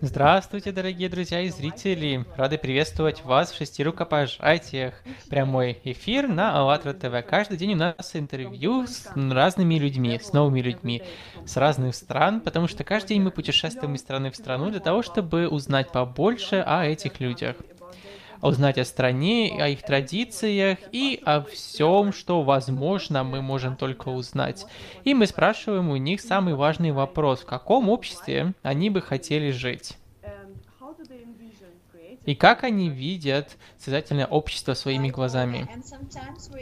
Здравствуйте, дорогие друзья и зрители! Рады приветствовать вас в шести рукопожатиях. Прямой эфир на АЛЛАТРА ТВ. Каждый день у нас интервью с разными людьми, с новыми людьми, с разных стран, потому что каждый день мы путешествуем из страны в страну для того, чтобы узнать побольше о этих людях узнать о стране, о их традициях и о всем, что возможно мы можем только узнать. И мы спрашиваем у них самый важный вопрос, в каком обществе они бы хотели жить и как они видят создательное общество своими глазами.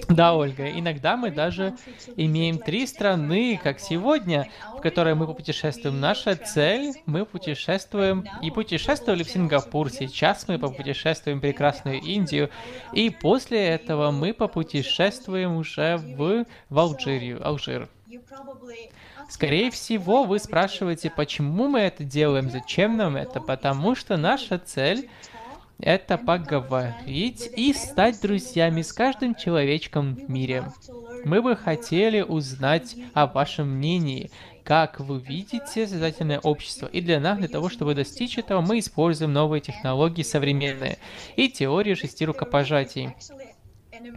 Да, Ольга, иногда мы даже имеем три страны, как сегодня, в которые мы попутешествуем. Наша цель, мы путешествуем и путешествовали в Сингапур, сейчас мы попутешествуем в прекрасную Индию, и после этого мы попутешествуем уже в, в Алжирию, Алжир. Скорее всего, вы спрашиваете, почему мы это делаем, зачем нам это, потому что наша цель это поговорить и стать друзьями с каждым человечком в мире. Мы бы хотели узнать о вашем мнении, как вы видите создательное общество. И для нас, для того, чтобы достичь этого, мы используем новые технологии современные и теорию шести рукопожатий.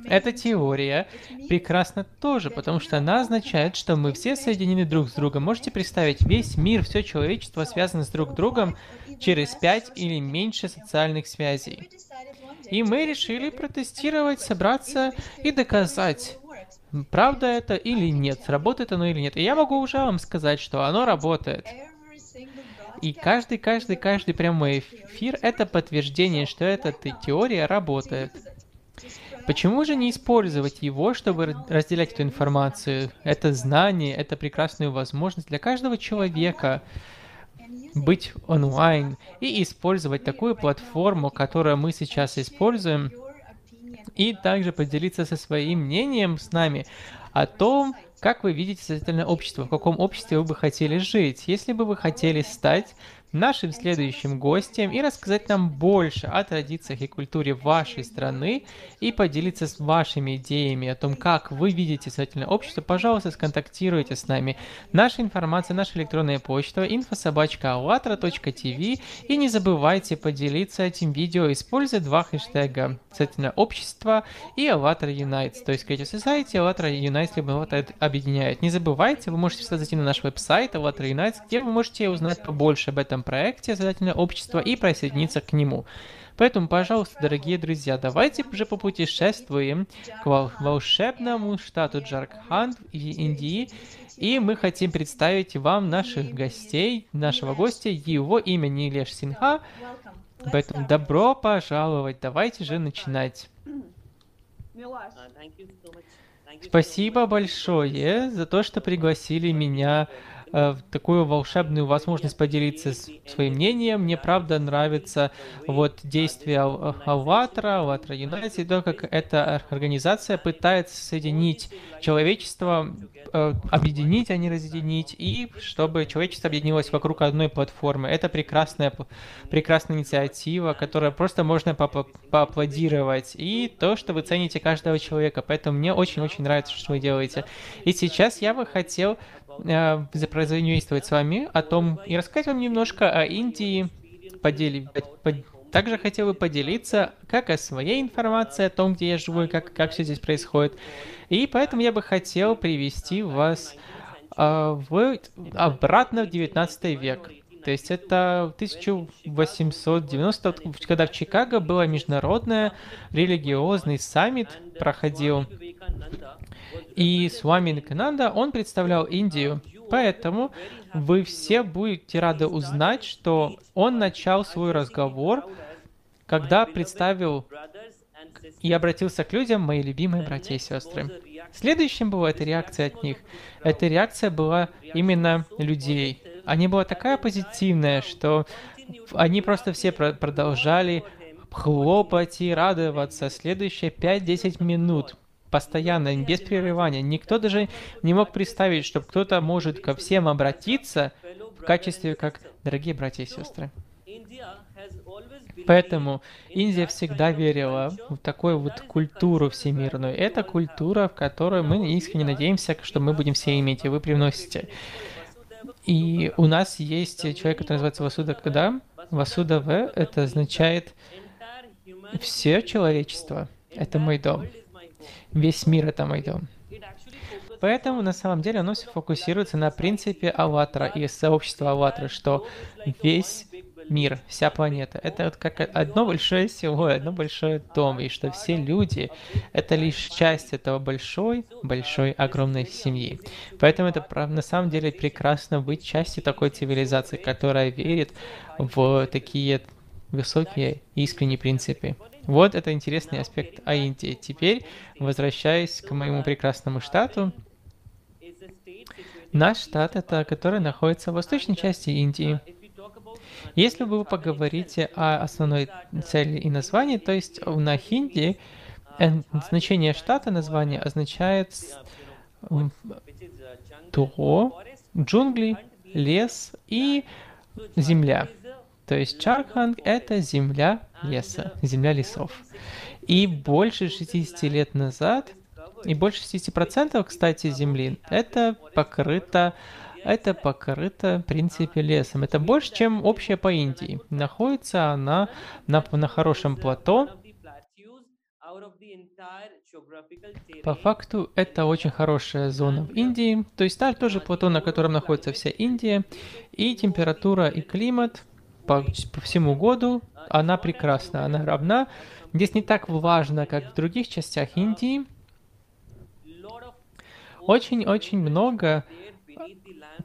Эта теория прекрасна тоже, потому что она означает, что мы все соединены друг с другом. Можете представить, весь мир, все человечество связано с друг другом через пять или меньше социальных связей. И мы решили протестировать, собраться и доказать, правда это или нет, работает оно или нет. И я могу уже вам сказать, что оно работает. И каждый, каждый, каждый прямой эфир — это подтверждение, что эта теория работает. Почему же не использовать его, чтобы разделять эту информацию? Это знание, это прекрасную возможность для каждого человека быть онлайн и использовать такую платформу, которую мы сейчас используем, и также поделиться со своим мнением с нами о том, как вы видите социальное общество, в каком обществе вы бы хотели жить. Если бы вы хотели стать нашим следующим гостем и рассказать нам больше о традициях и культуре вашей страны и поделиться с вашими идеями о том, как вы видите социальное общество, пожалуйста, сконтактируйте с нами. Наша информация, наша электронная почта info.sobachka.allatra.tv и не забывайте поделиться этим видео, используя два хэштега социальное общество и Allatra Unites, то есть Creative Society, Allatra Unites, либо Allatra объединяет. Не забывайте, вы можете всегда зайти на наш веб-сайт Allatra Unites, где вы можете узнать побольше об этом проекте «Создательное общество» и присоединиться к нему. Поэтому, пожалуйста, дорогие друзья, давайте уже попутешествуем к волшебному штату Джаркханд в Индии, и мы хотим представить вам наших гостей, нашего гостя, его имя Нилеш Синха, поэтому добро пожаловать, давайте же начинать. Спасибо большое за то, что пригласили меня э, такую волшебную возможность поделиться своим мнением. Мне правда нравится вот действие Алватра, Алватра Юнайтед, то, как эта организация пытается соединить человечество, э, объединить, а не разъединить, и чтобы человечество объединилось вокруг одной платформы. Это прекрасная, прекрасная инициатива, которая просто можно по поаплодировать. И то, что вы цените каждого человека. Поэтому мне очень-очень нравится, что вы делаете. И сейчас я бы хотел э, взаимодействовать с вами о том и рассказать вам немножко о Индии, подели, под, также хотел бы поделиться как о своей информации, о том, где я живу и как, как все здесь происходит. И поэтому я бы хотел привести вас э, в, обратно в 19 век. То есть это 1890, когда в Чикаго было международное религиозный саммит проходил. И с вами Никананда он представлял Индию. Поэтому вы все будете рады узнать, что он начал свой разговор, когда представил и обратился к людям, мои любимые братья и сестры. Следующим была эта реакция от них. Эта реакция была именно людей. Они была такая позитивная, что они просто все продолжали хлопать и радоваться следующие 5-10 минут постоянно, без прерывания. Никто даже не мог представить, что кто-то может ко всем обратиться в качестве как «дорогие братья и сестры». Поэтому Индия всегда верила в такую вот культуру всемирную. Это культура, в которую мы искренне надеемся, что мы будем все иметь, и вы привносите. И у нас есть человек, который называется Васуда Када, Васудава это означает все человечество. Это мой дом. Весь мир это дом. Поэтому на самом деле оно все фокусируется на принципе Аллатра и сообщества Аллатра, что весь мир, вся планета. Это вот как одно большое село, одно большое дом, и что все люди — это лишь часть этого большой, большой, огромной семьи. Поэтому это на самом деле прекрасно быть частью такой цивилизации, которая верит в такие высокие искренние принципы. Вот это интересный аспект о Индии. Теперь, возвращаясь к моему прекрасному штату, наш штат это, который находится в восточной части Индии. Если вы поговорите о основной цели и названии, то есть на хинди э, значение штата название означает то, джунгли, лес и земля. То есть Чарханг — это земля леса, земля лесов. И больше 60 лет назад, и больше 60%, кстати, земли, это покрыто это покрыто, в принципе, лесом. Это больше, чем общая по Индии. Находится она на, на хорошем плато. По факту, это очень хорошая зона в Индии. То есть, там тоже плато, на котором находится вся Индия. И температура и климат по, по всему году, она прекрасна, она равна. Здесь не так влажно, как в других частях Индии. Очень-очень много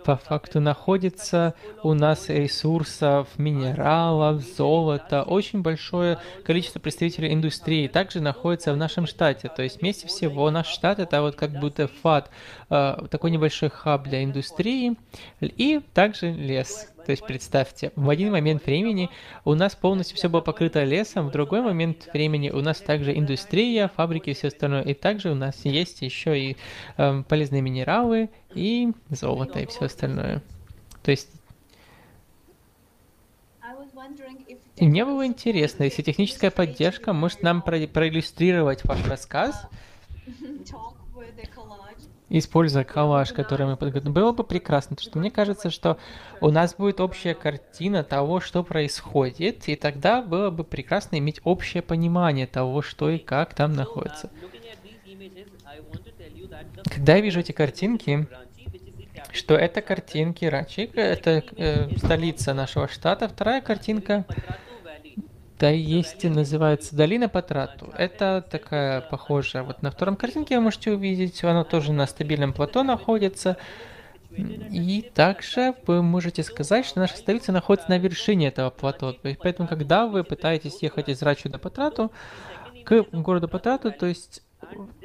по факту находится у нас ресурсов, минералов, золота, очень большое количество представителей индустрии также находится в нашем штате. То есть вместе всего наш штат это вот как будто ФАТ, э, такой небольшой хаб для индустрии и также лес. То есть представьте, в один момент времени у нас полностью все было покрыто лесом, в другой момент времени у нас также индустрия, фабрики и все остальное. И также у нас есть еще и э, полезные минералы и золото и все остальное. То есть и мне было интересно, если техническая поддержка может нам про проиллюстрировать ваш рассказ, используя коллаж, который мы подготовили. Было бы прекрасно, потому что мне кажется, что у нас будет общая картина того, что происходит, и тогда было бы прекрасно иметь общее понимание того, что и как там находится. Когда я вижу эти картинки, что это картинки Рачик, это э, столица нашего штата. Вторая картинка да, есть, называется Долина Патрату. Это такая похожая. Вот на втором картинке вы можете увидеть, она тоже на стабильном плато находится. И также вы можете сказать, что наша столица находится на вершине этого плато. Поэтому, когда вы пытаетесь ехать из Рачу до Патрату, к городу Патрату, то есть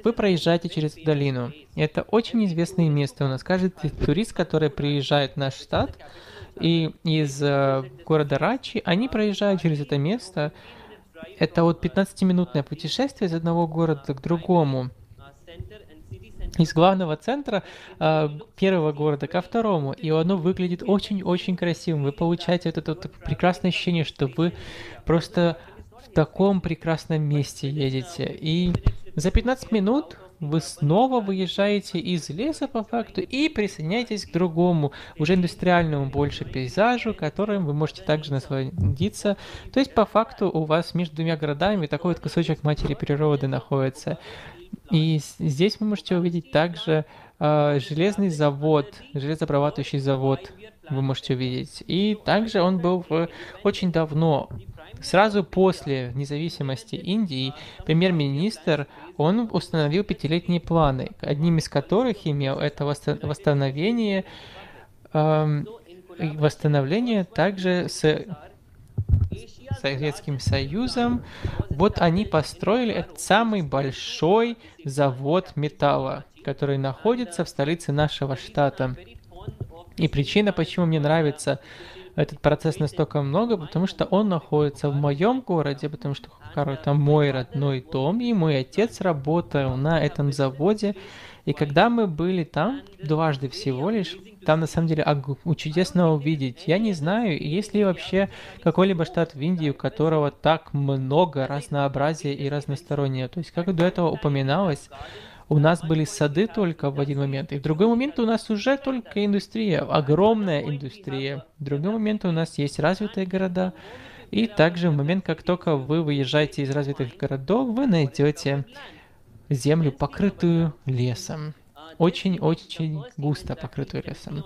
вы проезжаете через долину. Это очень известное место у нас. Каждый турист, который приезжает в наш штат, и из э, города Рачи, они проезжают через это место. Это вот 15-минутное путешествие из одного города к другому. Из главного центра э, первого города ко второму. И оно выглядит очень-очень красивым. Вы получаете вот это вот прекрасное ощущение, что вы просто в таком прекрасном месте едете. И за 15 минут вы снова выезжаете из леса по факту и присоединяетесь к другому, уже индустриальному больше пейзажу, которым вы можете также насладиться. То есть по факту у вас между двумя городами такой вот кусочек матери природы находится. И здесь вы можете увидеть также э, железный завод, железообрабатывающий завод вы можете увидеть. И также он был в, очень давно Сразу после независимости Индии премьер-министр он установил пятилетние планы, одним из которых имел это восстановление, эм, восстановление также с Советским Союзом. Вот они построили этот самый большой завод металла, который находится в столице нашего штата. И причина, почему мне нравится этот процесс настолько много, потому что он находится в моем городе, потому что это мой родной дом, и мой отец работал на этом заводе. И когда мы были там, дважды всего лишь, там на самом деле чудесно увидеть. Я не знаю, есть ли вообще какой-либо штат в Индии, у которого так много разнообразия и разностороннего. То есть, как до этого упоминалось, у нас были сады только в один момент, и в другой момент у нас уже только индустрия, огромная индустрия. В другой момент у нас есть развитые города, и также в момент, как только вы выезжаете из развитых городов, вы найдете землю, покрытую лесом. Очень-очень густо покрытую лесом.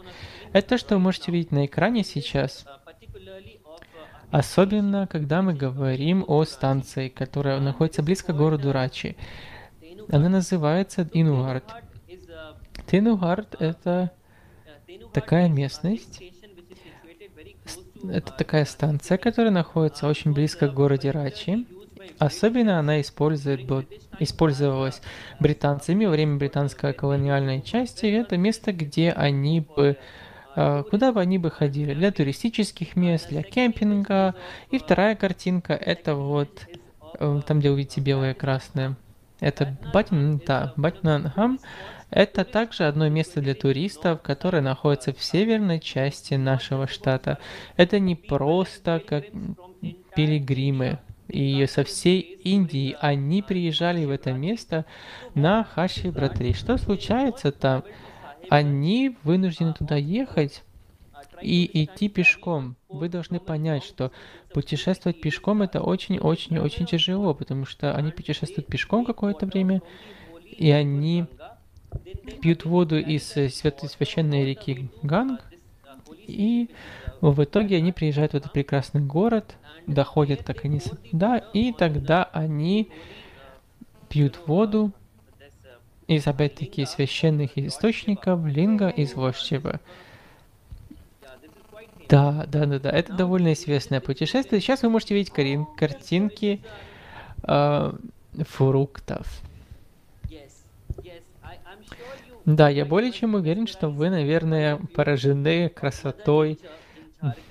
Это то, что вы можете видеть на экране сейчас. Особенно, когда мы говорим о станции, которая находится близко к городу Рачи. Она называется Инугард. Тинугард — это такая местность, это такая станция, которая находится очень близко к городу Рачи. Особенно она использует, использовалась британцами во время британской колониальной части. Это место, где они бы а, куда бы они бы ходили, для туристических мест, для кемпинга. И вторая картинка, это вот э, там, где вы видите белое и красное. Это Батин, да, Батинанхам. Это также одно место для туристов, которое находится в северной части нашего штата. Это не просто как пилигримы, и со всей Индии они приезжали в это место на Хаши Братри. Что случается там? Они вынуждены туда ехать и идти пешком. Вы должны понять, что путешествовать пешком это очень-очень-очень тяжело, потому что они путешествуют пешком какое-то время, и они пьют воду из священной реки Ганг, и в итоге они приезжают в этот прекрасный город, доходят так они сюда, и тогда они пьют воду из, опять-таки, священных источников, линга из Вошчева. Да, да, да, да, это довольно известное путешествие. Сейчас вы можете видеть карин, картинки э, фруктов. Да, я более чем уверен, что вы, наверное, поражены красотой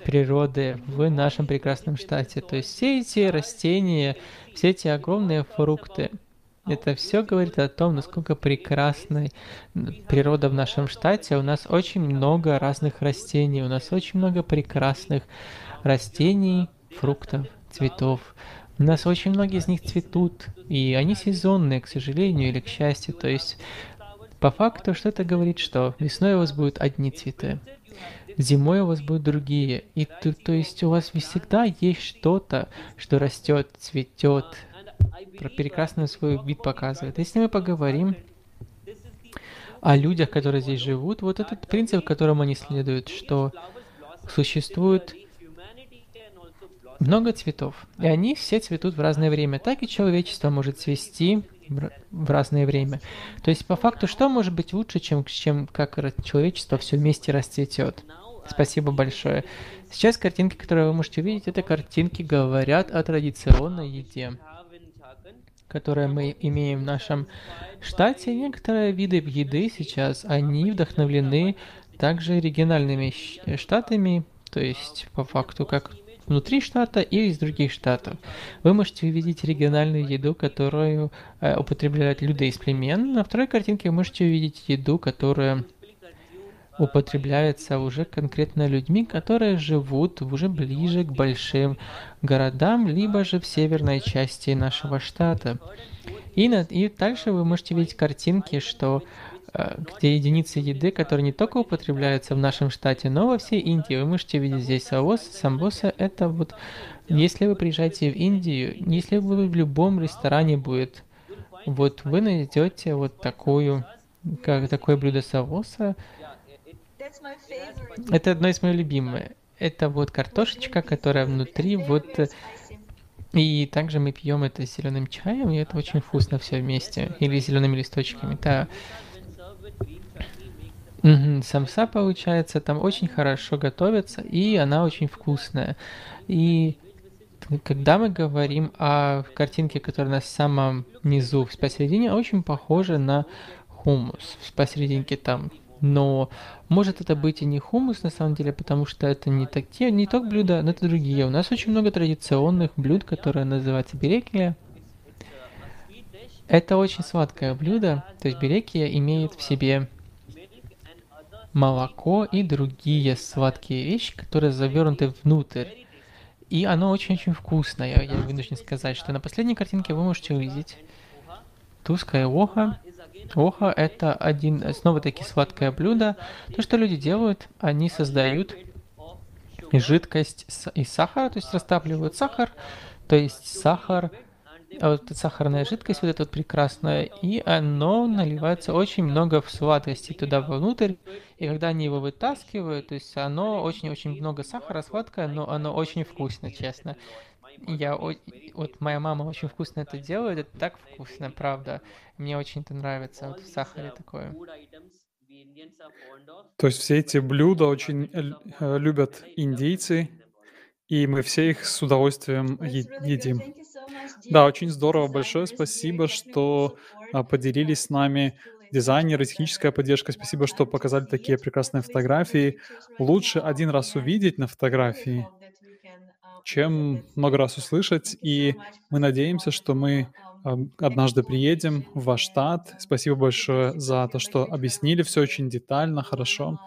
природы в нашем прекрасном штате. То есть все эти растения, все эти огромные фрукты, это все говорит о том, насколько прекрасна природа в нашем штате. У нас очень много разных растений, у нас очень много прекрасных растений, фруктов, цветов. У нас очень многие из них цветут, и они сезонные, к сожалению или к счастью. То есть, по факту, что это говорит, что весной у вас будут одни цветы, зимой у вас будут другие. И то, то есть у вас всегда есть что-то, что растет, цветет, про прекрасный свой вид показывает. Если мы поговорим о людях, которые здесь живут, вот этот принцип, которому они следуют, что существует много цветов, и они все цветут в разное время. Так и человечество может цвести в разное время. То есть, по факту, что может быть лучше, чем, чем как человечество все вместе расцветет? Спасибо большое. Сейчас картинки, которые вы можете увидеть, это картинки говорят о традиционной еде которые мы имеем в нашем штате, некоторые виды еды сейчас, они вдохновлены также региональными штатами, то есть по факту как внутри штата и из других штатов. Вы можете увидеть региональную еду, которую э, употребляют люди из племен. На второй картинке вы можете увидеть еду, которая употребляется уже конкретно людьми, которые живут уже ближе к большим городам, либо же в северной части нашего штата. И, на, и дальше вы можете видеть картинки, что э, где единицы еды, которые не только употребляются в нашем штате, но во всей Индии. Вы можете видеть здесь савос, самбоса. Это вот, если вы приезжаете в Индию, если вы в любом ресторане будет, вот вы найдете вот такую, как такое блюдо савоса, это одно из моих любимых. Это вот картошечка, которая внутри вот... И также мы пьем это зеленым чаем, и это очень вкусно все вместе. Или зелеными листочками. Угу, самса получается там очень хорошо готовится, и она очень вкусная. И когда мы говорим о картинке, которая на самом низу, посередине, очень похожа на хумус. Посерединке там но может это быть и не хумус на самом деле, потому что это не, так, те, не то блюдо, но это другие. У нас очень много традиционных блюд, которые называются берекия. Это очень сладкое блюдо, то есть берекия имеет в себе молоко и другие сладкие вещи, которые завернуты внутрь. И оно очень-очень вкусное, я вынужден сказать, что на последней картинке вы можете увидеть туское ухо, Оха– это один, снова-таки сладкое блюдо. То, что люди делают, они создают жидкость из сахара, то есть растапливают сахар, то есть сахар, а вот эта сахарная жидкость, вот эта вот прекрасная, и оно наливается очень много в сладости туда внутрь, и когда они его вытаскивают, то есть оно очень-очень много сахара, сладкое, но оно очень вкусно, честно. Я, вот моя мама очень вкусно это делает, это так вкусно, правда. Мне очень это нравится, вот в сахаре такое. То есть все эти блюда очень э, любят индийцы, и мы все их с удовольствием едим. Да, очень здорово. Большое спасибо, что а, поделились с нами дизайнеры, техническая поддержка. Спасибо, что показали такие прекрасные фотографии. Лучше один раз увидеть на фотографии, чем много раз услышать. И мы надеемся, что мы а, однажды приедем в ваш штат. Спасибо большое за то, что объяснили все очень детально, хорошо.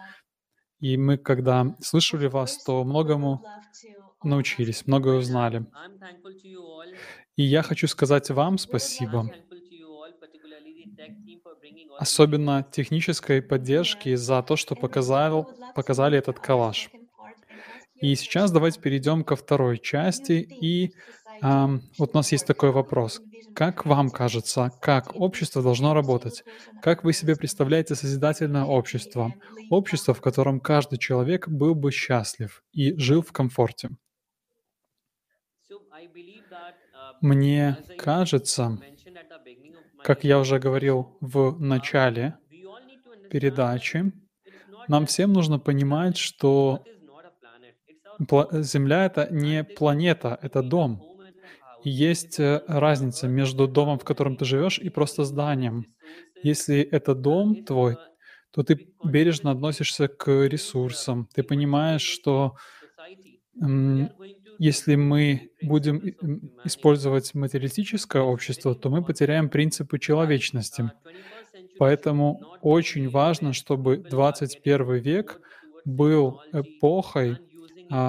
И мы, когда слышали вас, то многому научились, многое узнали. И я хочу сказать вам спасибо, особенно технической поддержке за то, что показал, показали этот коллаж. И сейчас давайте перейдем ко второй части. И um, вот у нас есть такой вопрос. Как вам кажется, как общество должно работать? Как вы себе представляете созидательное общество? Общество, в котором каждый человек был бы счастлив и жил в комфорте. Мне кажется, как я уже говорил в начале передачи, нам всем нужно понимать, что Земля — это не планета, это дом. И есть э, разница между домом, в котором ты живешь, и просто зданием. Если это дом твой, то ты бережно относишься к ресурсам. Ты понимаешь, что если мы будем использовать материалистическое общество, то мы потеряем принципы человечности. Поэтому очень важно, чтобы 21 век был эпохой,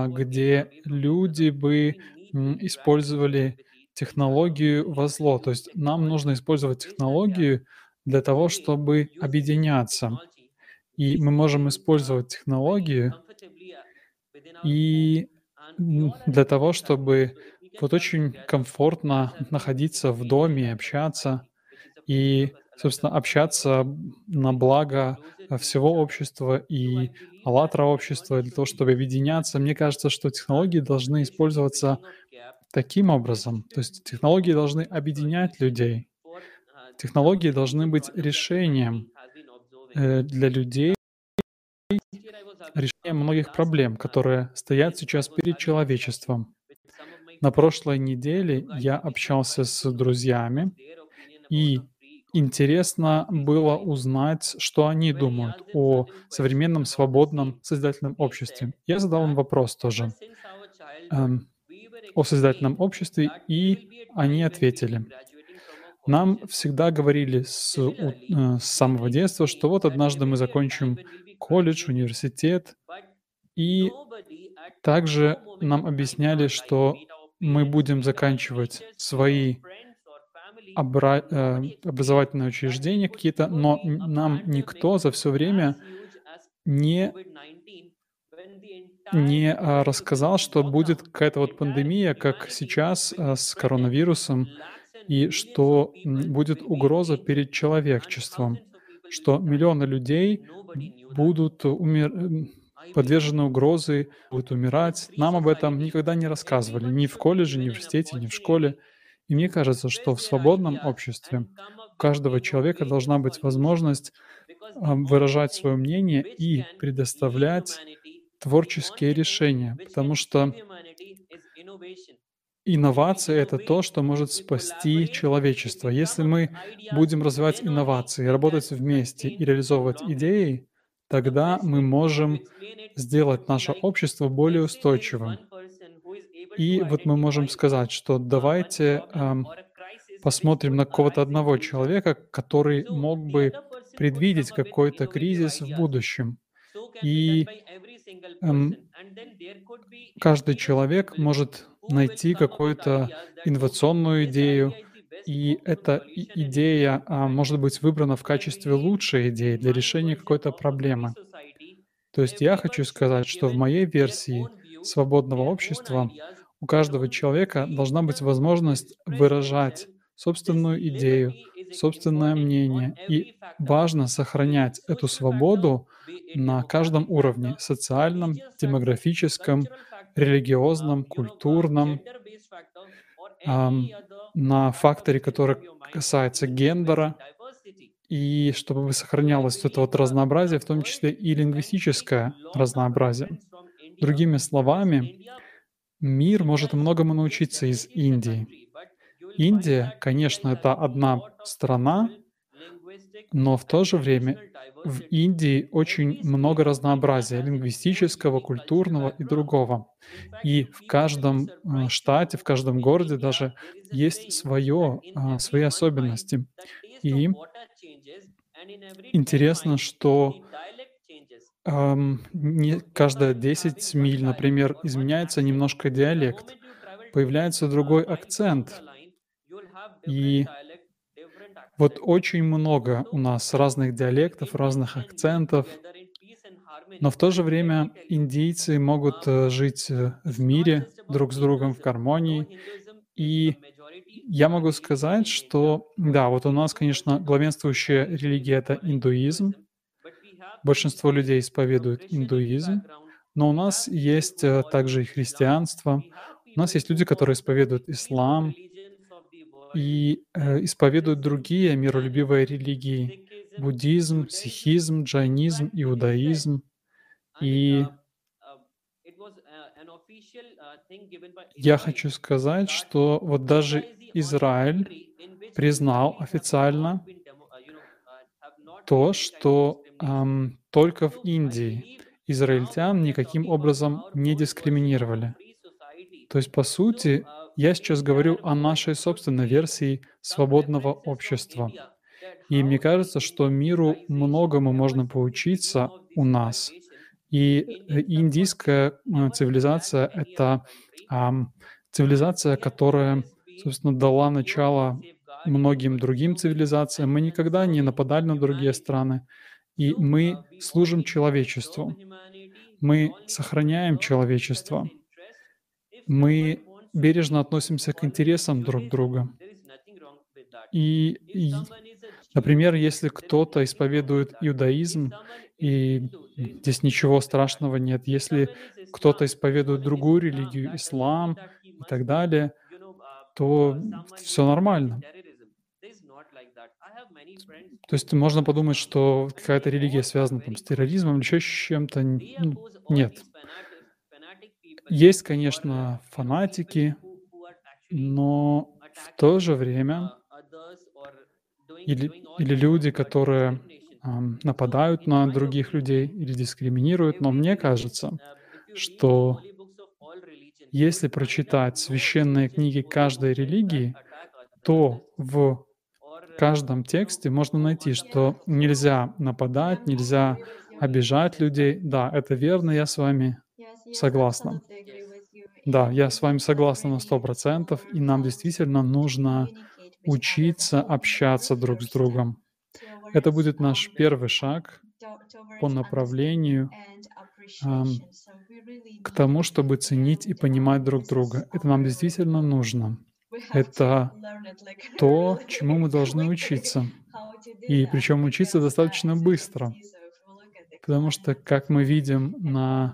где люди бы использовали технологию во зло. То есть нам нужно использовать технологию для того, чтобы объединяться. И мы можем использовать технологию и для того, чтобы вот очень комфортно находиться в доме, общаться и, собственно, общаться на благо всего общества и «АЛЛАТРА» общества, для того, чтобы объединяться. Мне кажется, что технологии должны использоваться таким образом. То есть технологии должны объединять людей. Технологии должны быть решением э, для людей, решение многих проблем, которые стоят сейчас перед человечеством. На прошлой неделе я общался с друзьями, и интересно было узнать, что они думают о современном свободном созидательном обществе. Я задал им вопрос тоже эм, о созидательном обществе, и они ответили. Нам всегда говорили с, э, с самого детства, что вот однажды мы закончим колледж, университет, и также нам объясняли, что мы будем заканчивать свои обра- э, образовательные учреждения какие-то, но нам никто за все время не не а, рассказал, что будет какая-то вот пандемия, как сейчас а, с коронавирусом, и что будет угроза перед человечеством, что миллионы людей будут умер... подвержены угрозе, будут умирать. Нам об этом никогда не рассказывали, ни в колледже, ни в университете, ни в школе. И мне кажется, что в свободном обществе у каждого человека должна быть возможность выражать свое мнение и предоставлять творческие решения, потому что инновация — это то, что может спасти человечество. Если мы будем развивать инновации, работать вместе и реализовывать идеи, тогда мы можем сделать наше общество более устойчивым. И вот мы можем сказать, что давайте эм, посмотрим на какого-то одного человека, который мог бы предвидеть какой-то кризис в будущем. И эм, каждый человек может найти какую-то инновационную идею, и эта идея а, может быть выбрана в качестве лучшей идеи для решения какой-то проблемы. То есть я хочу сказать, что в моей версии свободного общества у каждого человека должна быть возможность выражать собственную идею, собственное мнение, и важно сохранять эту свободу на каждом уровне— социальном, демографическом, религиозном, культурном, ам, на факторе, который касается гендера, и чтобы сохранялось вот это вот разнообразие, в том числе и лингвистическое разнообразие. Другими словами, мир может многому научиться из Индии. Индия, конечно, это одна страна, но в то же время в Индии очень много разнообразия лингвистического, культурного и другого. И в каждом э, штате, в каждом городе даже есть свое, а, свои особенности. И интересно, что ам, не каждые 10 миль, например, изменяется немножко диалект, появляется другой акцент. И вот очень много у нас разных диалектов, разных акцентов, но в то же время индийцы могут э, жить э, в мире друг с другом, в гармонии. И я могу сказать, что да, вот у нас, конечно, главенствующая религия— это индуизм. Большинство людей исповедуют индуизм, но у нас есть э, также и христианство. У нас есть люди, которые исповедуют ислам, и э, исповедуют другие миролюбивые религии— буддизм, сихизм, джайнизм, иудаизм. И я хочу сказать, что вот даже Израиль признал официально то, что ам, только в Индии израильтян никаким образом не дискриминировали. То есть, по сути, я сейчас говорю о нашей собственной версии свободного общества. И мне кажется, что миру многому можно поучиться у нас. И э, индийская э, цивилизация — это ам, цивилизация, которая, собственно, дала начало многим другим цивилизациям. Мы никогда не нападали на другие страны, и мы служим человечеству. Мы сохраняем человечество. Мы бережно относимся к интересам друг друга. И, и например, если кто-то исповедует иудаизм, и здесь ничего страшного нет. Если кто-то исповедует другую религию, ислам и так далее, то все нормально. То есть можно подумать, что какая-то религия связана там, с терроризмом или еще с чем-то. Ну, нет. Есть, конечно, фанатики, но в то же время или, или люди, которые ам, нападают на других людей или дискриминируют, но мне кажется, что если прочитать священные книги каждой религии, то в каждом тексте можно найти, что нельзя нападать, нельзя обижать людей. Да, это верно, я с вами согласна. Да, я с вами согласна на сто процентов, и нам действительно нужно учиться общаться друг с другом. Это будет наш первый шаг по направлению ам, к тому, чтобы ценить и понимать друг друга. Это нам действительно нужно. Это то, чему мы должны учиться. И причем учиться достаточно быстро. Потому что, как мы видим на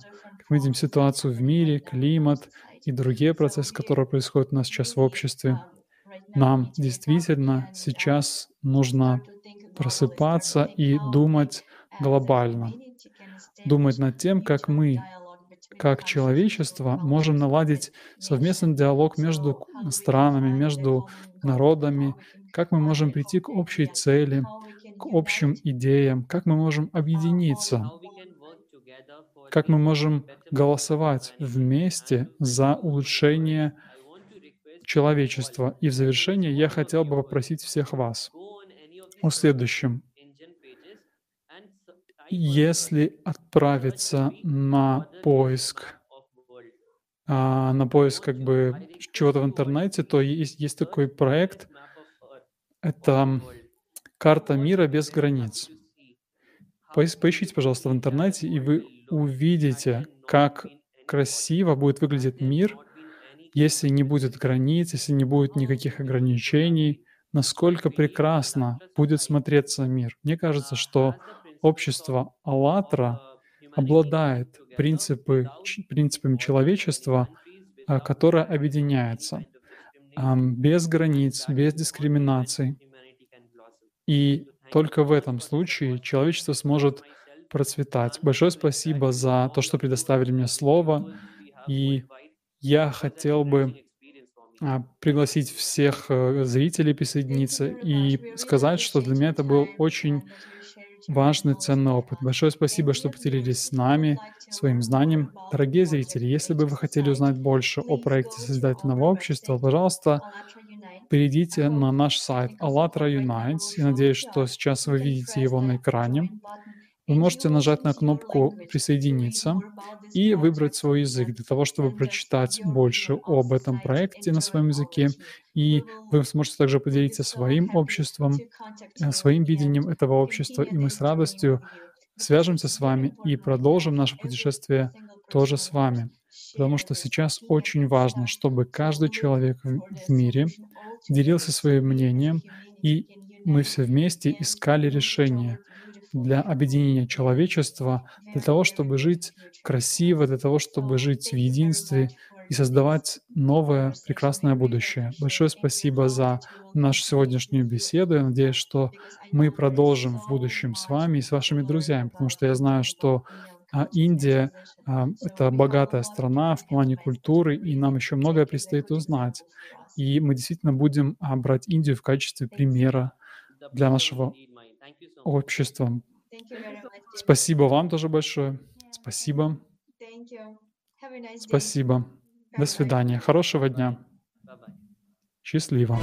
мы видим ситуацию в мире, климат и другие процессы, которые происходят у нас сейчас в обществе. Нам действительно сейчас нужно просыпаться и думать глобально, думать над тем, как мы, как человечество, можем наладить совместный диалог между странами, между народами, как мы можем прийти к общей цели, к общим идеям, как мы можем объединиться как мы можем голосовать вместе за улучшение человечества. И в завершение я хотел бы попросить всех вас о следующем. Если отправиться на поиск, а, на поиск как бы чего-то в интернете, то есть, есть такой проект Это карта мира без границ. Поищите, пожалуйста, в интернете, и вы увидите, как красиво будет выглядеть мир, если не будет границ, если не будет никаких ограничений, насколько прекрасно будет смотреться мир. Мне кажется, что общество «АЛЛАТРА» обладает принципы принципами человечества, а, которое объединяется, без границ, без дискриминаций. И только в этом случае человечество сможет процветать. Большое спасибо за то, что предоставили мне слово. И я хотел бы а, пригласить всех э, зрителей присоединиться и сказать, что для меня это был очень важный, ценный опыт. Большое спасибо, что поделились с нами своим знанием. Дорогие зрители, если бы вы хотели узнать больше о проекте Созидательного общества, пожалуйста, перейдите на наш сайт ALLATRA Unites. Я надеюсь, что сейчас вы видите его на экране. Вы можете нажать на кнопку «Присоединиться» и выбрать свой язык для того, чтобы прочитать больше об этом проекте на своем языке. И вы сможете также поделиться своим обществом, э, своим видением этого общества, и мы с радостью свяжемся с вами и продолжим наше путешествие тоже с вами. Потому что сейчас очень важно, чтобы каждый человек в мире делился своим мнением, и мы все вместе искали решения — для объединения человечества, для того, чтобы жить красиво, для того, чтобы жить в единстве и создавать новое прекрасное будущее. Большое спасибо за нашу сегодняшнюю беседу. Я надеюсь, что мы продолжим в будущем с вами и с вашими друзьями, потому что я знаю, что а, Индия а, — это богатая страна в плане культуры, и нам еще многое предстоит узнать. И мы действительно будем а, брать Индию в качестве примера для нашего обществом. Спасибо вам тоже большое. Спасибо. Спасибо. До свидания. Хорошего дня. Счастливо.